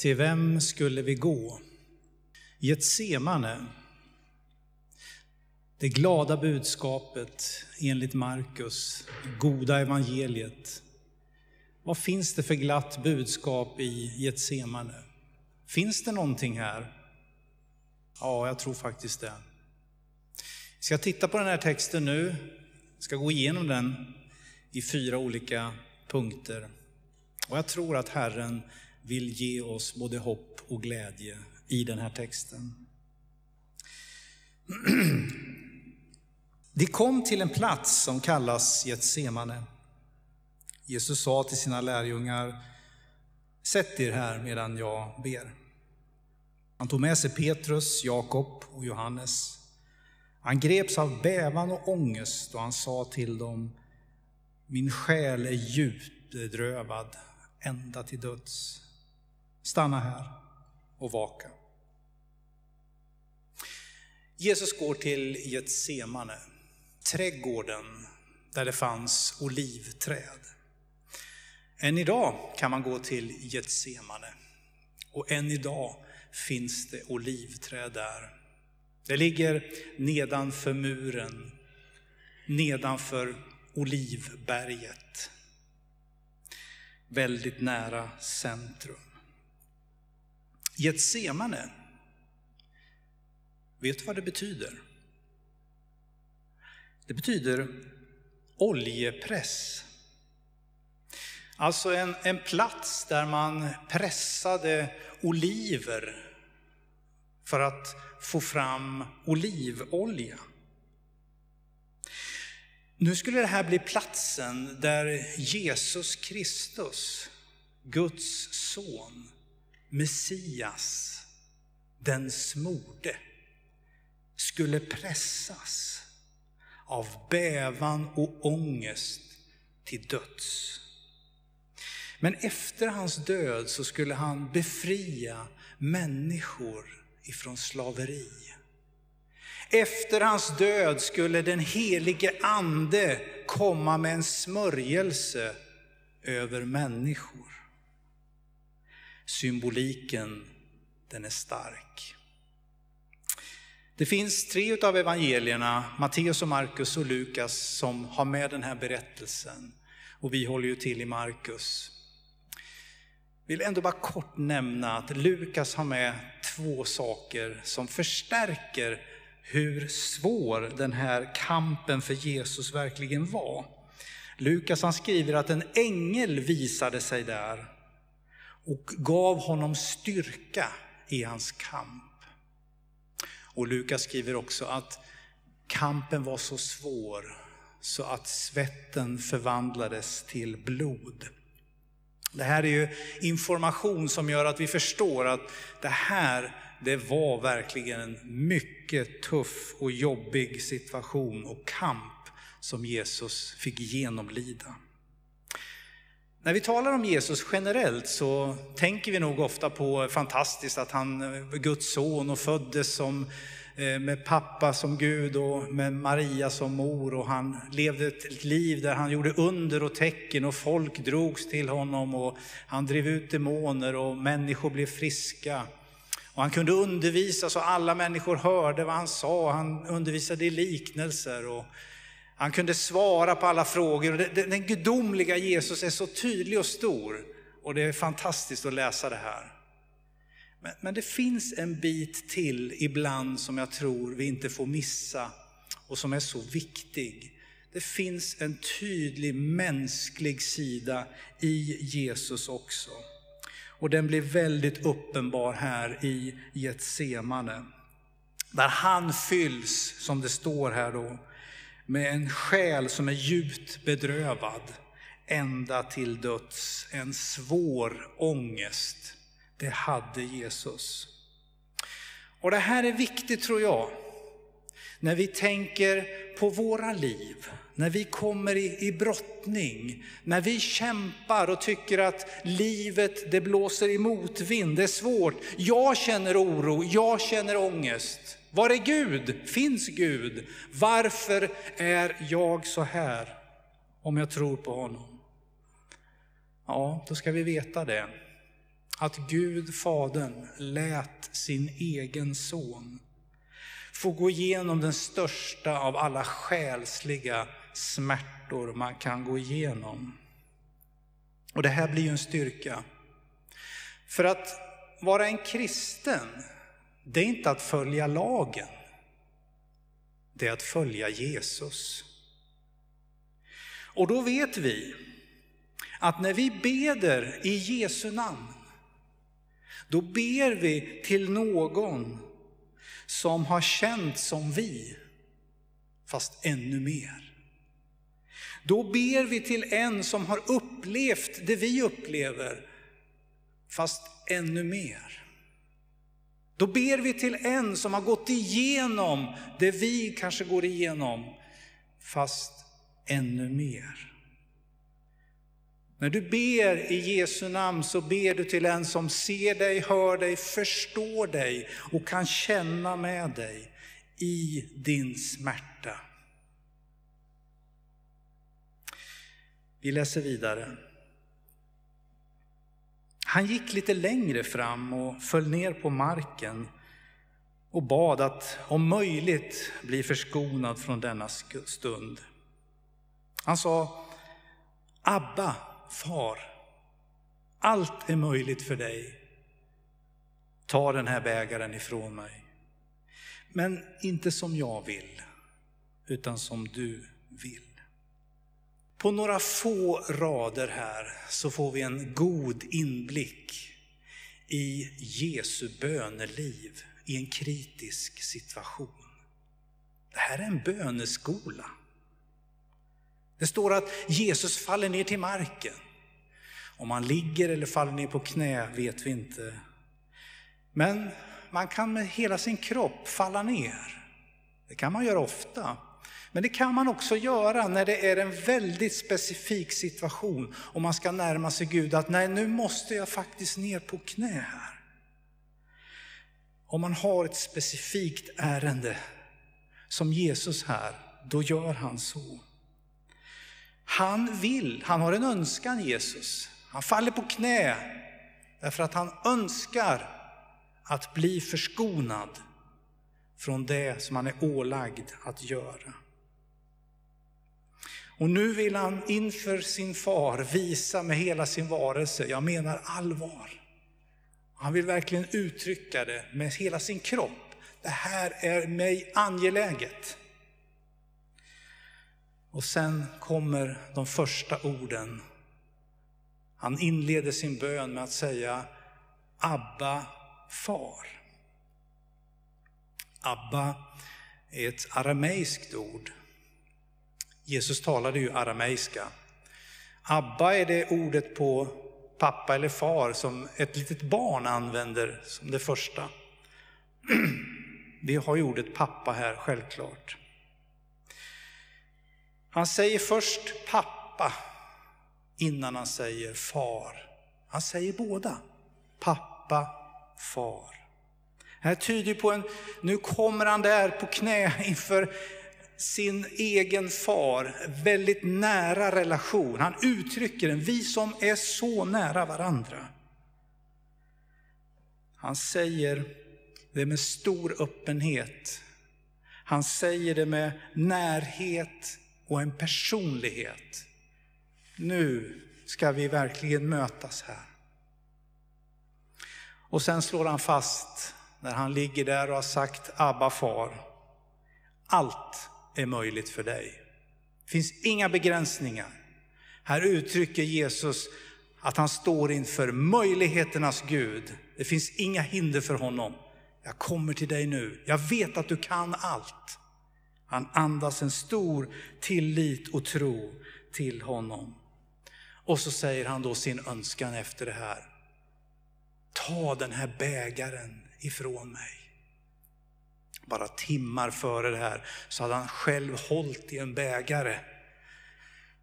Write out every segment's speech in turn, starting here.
Till vem skulle vi gå? Getsemane. Det glada budskapet enligt Markus, goda evangeliet. Vad finns det för glatt budskap i Getsemane? Finns det någonting här? Ja, jag tror faktiskt det. Vi ska titta på den här texten nu, vi ska gå igenom den i fyra olika punkter. Och jag tror att Herren vill ge oss både hopp och glädje i den här texten. De kom till en plats som kallas Getsemane. Jesus sa till sina lärjungar, sätt er här medan jag ber. Han tog med sig Petrus, Jakob och Johannes. Han greps av bävan och ångest och han sa till dem, min själ är djupt bedrövad ända till döds. Stanna här och vaka. Jesus går till Getsemane, trädgården där det fanns olivträd. Än idag kan man gå till Getsemane och än idag finns det olivträd där. Det ligger nedanför muren, nedanför Olivberget. Väldigt nära centrum. Getsemane, vet du vad det betyder? Det betyder oljepress. Alltså en, en plats där man pressade oliver för att få fram olivolja. Nu skulle det här bli platsen där Jesus Kristus, Guds son, Messias, den smorde, skulle pressas av bävan och ångest till döds. Men efter hans död så skulle han befria människor ifrån slaveri. Efter hans död skulle den helige ande komma med en smörjelse över människor. Symboliken, den är stark. Det finns tre av evangelierna, Matteus och Markus och Lukas, som har med den här berättelsen. Och vi håller ju till i Markus. Vill ändå bara kort nämna att Lukas har med två saker som förstärker hur svår den här kampen för Jesus verkligen var. Lukas han skriver att en ängel visade sig där och gav honom styrka i hans kamp. Och Lukas skriver också att kampen var så svår så att svetten förvandlades till blod. Det här är ju information som gör att vi förstår att det här, det var verkligen en mycket tuff och jobbig situation och kamp som Jesus fick genomlida. När vi talar om Jesus generellt så tänker vi nog ofta på fantastiskt att han var Guds son och föddes som eh, med pappa som Gud och med Maria som mor och han levde ett liv där han gjorde under och tecken och folk drogs till honom och han drev ut demoner och människor blev friska. Och han kunde undervisa så alla människor hörde vad han sa, han undervisade i liknelser och han kunde svara på alla frågor. Den gudomliga Jesus är så tydlig och stor och det är fantastiskt att läsa det här. Men, men det finns en bit till ibland som jag tror vi inte får missa och som är så viktig. Det finns en tydlig mänsklig sida i Jesus också. Och den blir väldigt uppenbar här i Getsemane. Där han fylls, som det står här då, med en själ som är djupt bedrövad ända till döds. En svår ångest det hade Jesus. Och det här är viktigt tror jag, när vi tänker på våra liv, när vi kommer i, i brottning, när vi kämpar och tycker att livet det blåser i motvind, det är svårt. Jag känner oro, jag känner ångest. Var är Gud? Finns Gud? Varför är jag så här om jag tror på honom? Ja, då ska vi veta det att Gud, Fadern, lät sin egen son få gå igenom den största av alla själsliga smärtor man kan gå igenom. Och det här blir ju en styrka. För att vara en kristen, det är inte att följa lagen. Det är att följa Jesus. Och då vet vi att när vi beder i Jesu namn, då ber vi till någon som har känt som vi, fast ännu mer. Då ber vi till en som har upplevt det vi upplever, fast ännu mer. Då ber vi till en som har gått igenom det vi kanske går igenom, fast ännu mer. När du ber i Jesu namn så ber du till en som ser dig, hör dig, förstår dig och kan känna med dig i din smärta. Vi läser vidare. Han gick lite längre fram och föll ner på marken och bad att om möjligt bli förskonad från denna stund. Han sa, Abba, far, allt är möjligt för dig. Ta den här bägaren ifrån mig. Men inte som jag vill, utan som du vill. På några få rader här så får vi en god inblick i Jesu böneliv i en kritisk situation. Det här är en böneskola. Det står att Jesus faller ner till marken. Om han ligger eller faller ner på knä vet vi inte. Men man kan med hela sin kropp falla ner. Det kan man göra ofta. Men det kan man också göra när det är en väldigt specifik situation och man ska närma sig Gud. Att nej, nu måste jag faktiskt ner på knä här. Om man har ett specifikt ärende, som Jesus här, då gör han så. Han vill, han har en önskan Jesus. Han faller på knä därför att han önskar att bli förskonad från det som han är ålagd att göra. Och nu vill han inför sin far visa med hela sin varelse, jag menar allvar. Han vill verkligen uttrycka det med hela sin kropp. Det här är mig angeläget. Och sen kommer de första orden. Han inleder sin bön med att säga Abba, far. Abba är ett arameiskt ord. Jesus talade ju arameiska. Abba är det ordet på pappa eller far som ett litet barn använder som det första. Vi har ju ordet pappa här, självklart. Han säger först pappa innan han säger far. Han säger båda. Pappa, far. Det här tyder på en, nu kommer han där på knä inför sin egen far, väldigt nära relation. Han uttrycker den, vi som är så nära varandra. Han säger det med stor öppenhet. Han säger det med närhet och en personlighet. Nu ska vi verkligen mötas här. Och sen slår han fast, när han ligger där och har sagt Abba far, allt är möjligt för dig. Det finns inga begränsningar. Här uttrycker Jesus att han står inför möjligheternas Gud. Det finns inga hinder för honom. Jag kommer till dig nu. Jag vet att du kan allt. Han andas en stor tillit och tro till honom. Och så säger han då sin önskan efter det här. Ta den här bägaren ifrån mig. Bara timmar före det här så hade han själv hållit i en bägare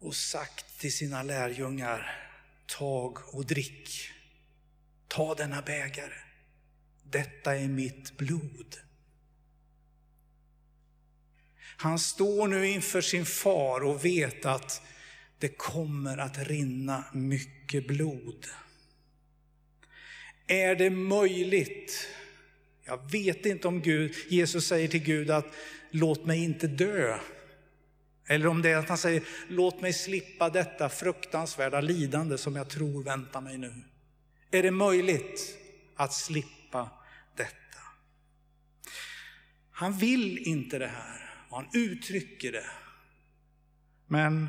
och sagt till sina lärjungar, tag och drick. Ta denna bägare. Detta är mitt blod. Han står nu inför sin far och vet att det kommer att rinna mycket blod. Är det möjligt? Jag vet inte om Gud, Jesus säger till Gud att låt mig inte dö. Eller om det är att han säger låt mig slippa detta fruktansvärda lidande som jag tror väntar mig nu. Är det möjligt att slippa detta? Han vill inte det här och han uttrycker det. Men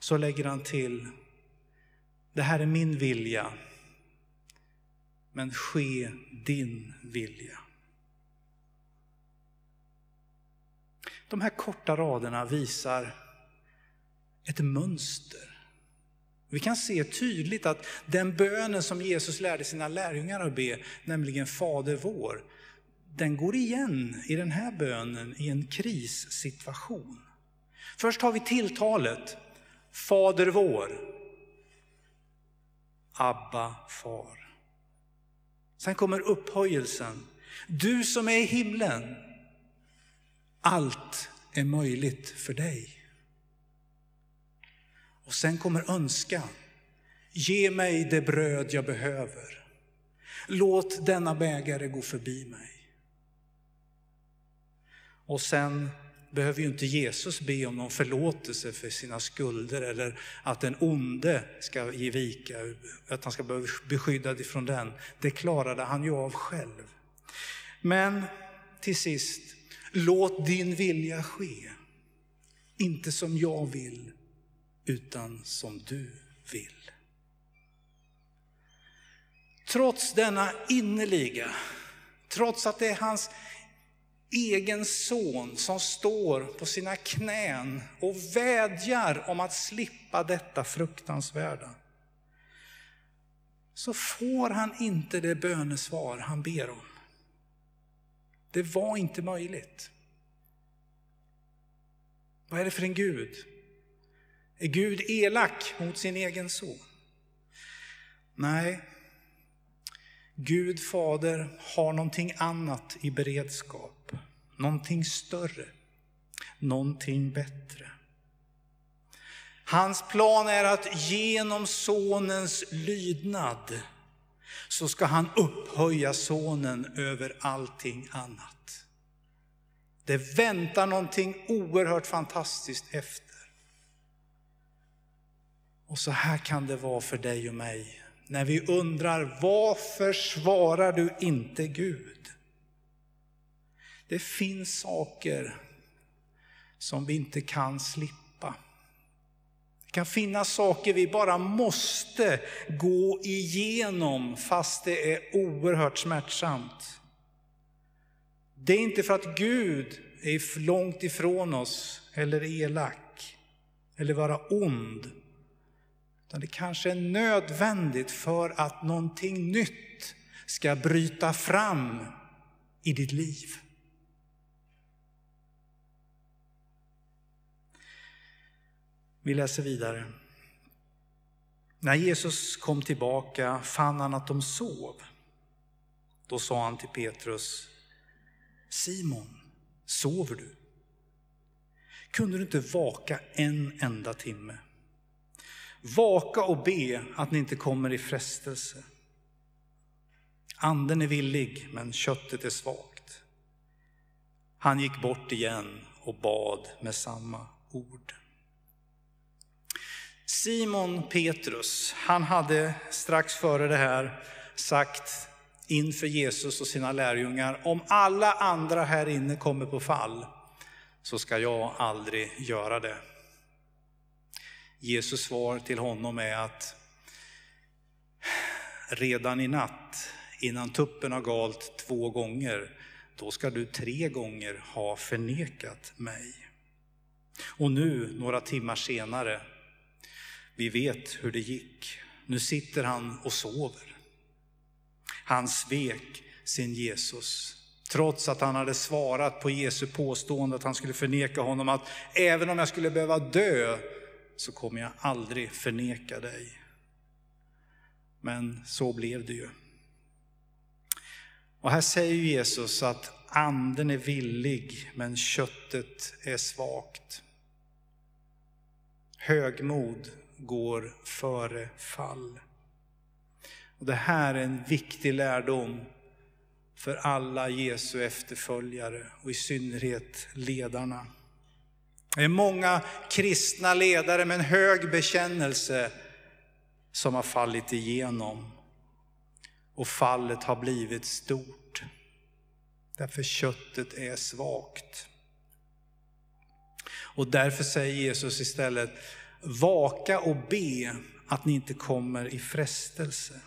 så lägger han till, det här är min vilja, men ske din vilja. De här korta raderna visar ett mönster. Vi kan se tydligt att den bönen som Jesus lärde sina lärjungar att be, nämligen Fader vår, den går igen i den här bönen i en krissituation. Först har vi tilltalet, Fader vår, Abba far. Sen kommer upphöjelsen, du som är i himlen, allt är möjligt för dig. Och sen kommer önskan, ge mig det bröd jag behöver. Låt denna bägare gå förbi mig. Och sen behöver ju inte Jesus be om någon förlåtelse för sina skulder eller att den onde ska ge vika, att han ska bli beskyddad ifrån den. Det klarade han ju av själv. Men till sist, låt din vilja ske. Inte som jag vill, utan som du vill. Trots denna innerliga, trots att det är hans egen son som står på sina knän och vädjar om att slippa detta fruktansvärda. Så får han inte det bönesvar han ber om. Det var inte möjligt. Vad är det för en Gud? Är Gud elak mot sin egen son? Nej, Gud fader har någonting annat i beredskap. Någonting större, någonting bättre. Hans plan är att genom sonens lydnad så ska han upphöja sonen över allting annat. Det väntar någonting oerhört fantastiskt efter. Och så här kan det vara för dig och mig när vi undrar varför svarar du inte Gud? Det finns saker som vi inte kan slippa. Det kan finnas saker vi bara måste gå igenom fast det är oerhört smärtsamt. Det är inte för att Gud är långt ifrån oss eller elak eller vara ond. Utan det kanske är nödvändigt för att någonting nytt ska bryta fram i ditt liv. Vi läser vidare. När Jesus kom tillbaka fann han att de sov. Då sa han till Petrus, Simon, sover du? Kunde du inte vaka en enda timme? Vaka och be att ni inte kommer i frestelse. Anden är villig, men köttet är svagt. Han gick bort igen och bad med samma ord. Simon Petrus, han hade strax före det här sagt inför Jesus och sina lärjungar, om alla andra här inne kommer på fall så ska jag aldrig göra det. Jesus svar till honom är att redan i natt, innan tuppen har galt två gånger, då ska du tre gånger ha förnekat mig. Och nu, några timmar senare, vi vet hur det gick. Nu sitter han och sover. Han svek sin Jesus. Trots att han hade svarat på Jesu påstående att han skulle förneka honom att även om jag skulle behöva dö så kommer jag aldrig förneka dig. Men så blev det ju. Och här säger Jesus att anden är villig men köttet är svagt. Högmod går före fall. Och det här är en viktig lärdom för alla Jesu efterföljare och i synnerhet ledarna. Det är många kristna ledare med en hög bekännelse som har fallit igenom. Och fallet har blivit stort. Därför köttet är svagt. Och därför säger Jesus istället, vaka och be att ni inte kommer i frestelse.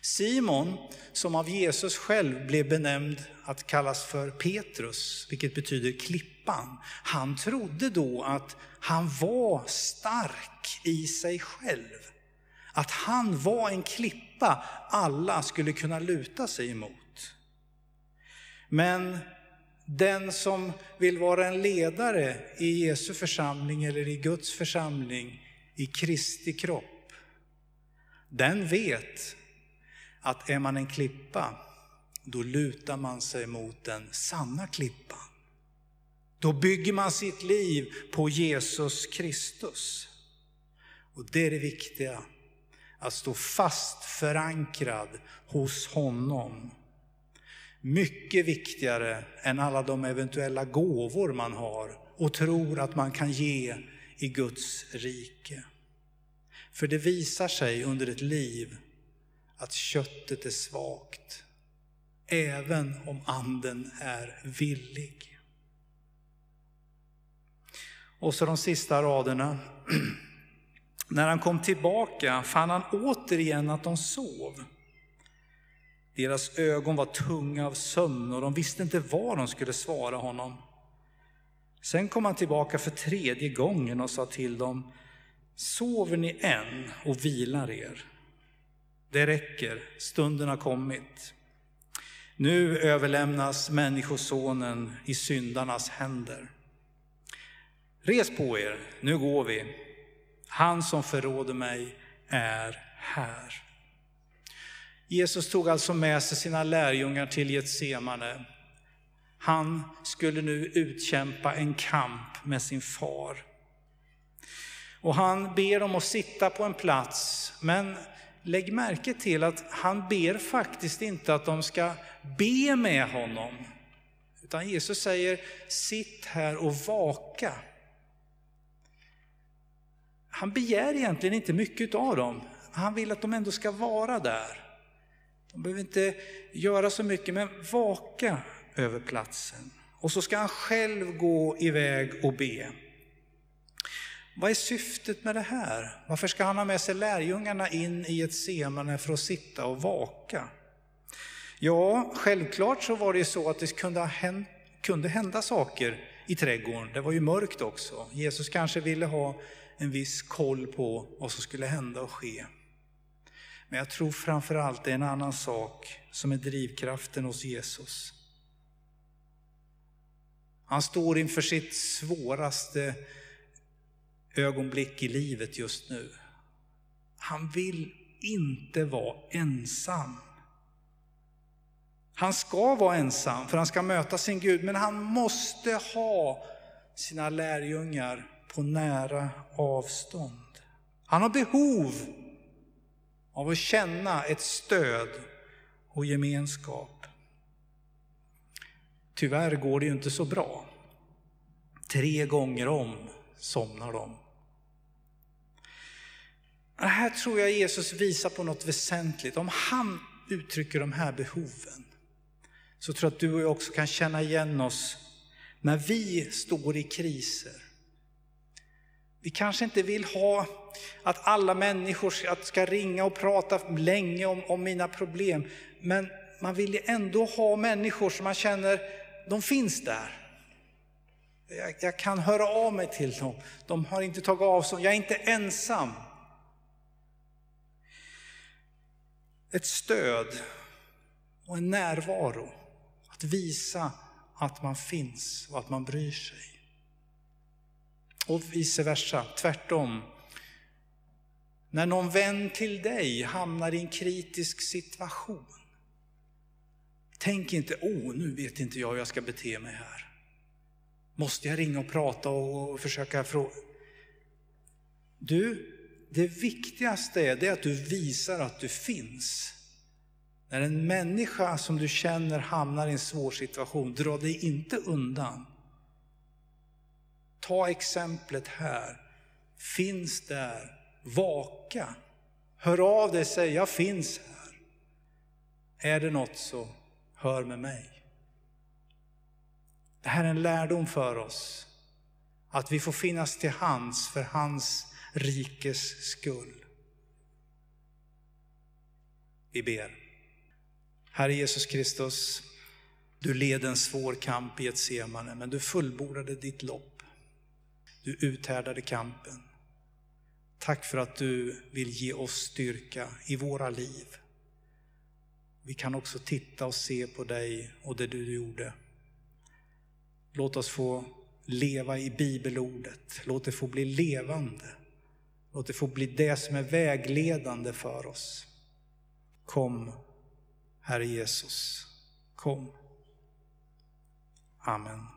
Simon, som av Jesus själv blev benämnd att kallas för Petrus, vilket betyder klippan, han trodde då att han var stark i sig själv. Att han var en klippa alla skulle kunna luta sig emot. Men den som vill vara en ledare i Jesu församling eller i Guds församling, i Kristi kropp, den vet att är man en klippa, då lutar man sig mot den sanna klippan. Då bygger man sitt liv på Jesus Kristus. Och det är det viktiga, att stå fast förankrad hos honom. Mycket viktigare än alla de eventuella gåvor man har och tror att man kan ge i Guds rike. För det visar sig under ett liv att köttet är svagt, även om anden är villig. Och så de sista raderna. När han kom tillbaka fann han återigen att de sov. Deras ögon var tunga av sömn och de visste inte vad de skulle svara honom. Sen kom han tillbaka för tredje gången och sa till dem, sover ni än och vilar er? Det räcker, stunden har kommit. Nu överlämnas Människosonen i syndarnas händer. Res på er, nu går vi. Han som förråder mig är här. Jesus tog alltså med sig sina lärjungar till Getsemane. Han skulle nu utkämpa en kamp med sin far. Och han ber dem att sitta på en plats, men lägg märke till att han ber faktiskt inte att de ska be med honom. Utan Jesus säger, sitt här och vaka. Han begär egentligen inte mycket av dem. Han vill att de ändå ska vara där. De behöver inte göra så mycket, men vaka över platsen. Och så ska han själv gå iväg och be. Vad är syftet med det här? Varför ska han ha med sig lärjungarna in i ett semane för att sitta och vaka? Ja, självklart så var det så att det kunde, hänt, kunde hända saker i trädgården. Det var ju mörkt också. Jesus kanske ville ha en viss koll på vad som skulle hända och ske. Men jag tror framför allt det är en annan sak som är drivkraften hos Jesus. Han står inför sitt svåraste ögonblick i livet just nu. Han vill inte vara ensam. Han ska vara ensam för han ska möta sin Gud, men han måste ha sina lärjungar på nära avstånd. Han har behov av att känna ett stöd och gemenskap. Tyvärr går det ju inte så bra. Tre gånger om somnar de. Det här tror jag Jesus visar på något väsentligt. Om han uttrycker de här behoven, så tror jag att du och jag också kan känna igen oss när vi står i kriser. Vi kanske inte vill ha att alla människor ska ringa och prata länge om, om mina problem, men man vill ju ändå ha människor som man känner, de finns där. Jag, jag kan höra av mig till dem. De har inte tagit avstånd, jag är inte ensam. ett stöd och en närvaro. Att visa att man finns och att man bryr sig. Och vice versa, tvärtom. När någon vän till dig hamnar i en kritisk situation. Tänk inte, åh nu vet inte jag hur jag ska bete mig här. Måste jag ringa och prata och försöka fråga? Du, det viktigaste är, det att du visar att du finns. När en människa som du känner hamnar i en svår situation, dra dig inte undan. Ta exemplet här. Finns där, vaka. Hör av dig säg, jag finns här. Är det något så hör med mig. Det här är en lärdom för oss. Att vi får finnas till hands för hans rikes skull. Vi ber. Herre Jesus Kristus, du led en svår kamp i ett semane, men du fullbordade ditt lopp. Du uthärdade kampen. Tack för att du vill ge oss styrka i våra liv. Vi kan också titta och se på dig och det du gjorde. Låt oss få leva i bibelordet. Låt det få bli levande. Låt det få bli det som är vägledande för oss. Kom, Herre Jesus, kom. Amen.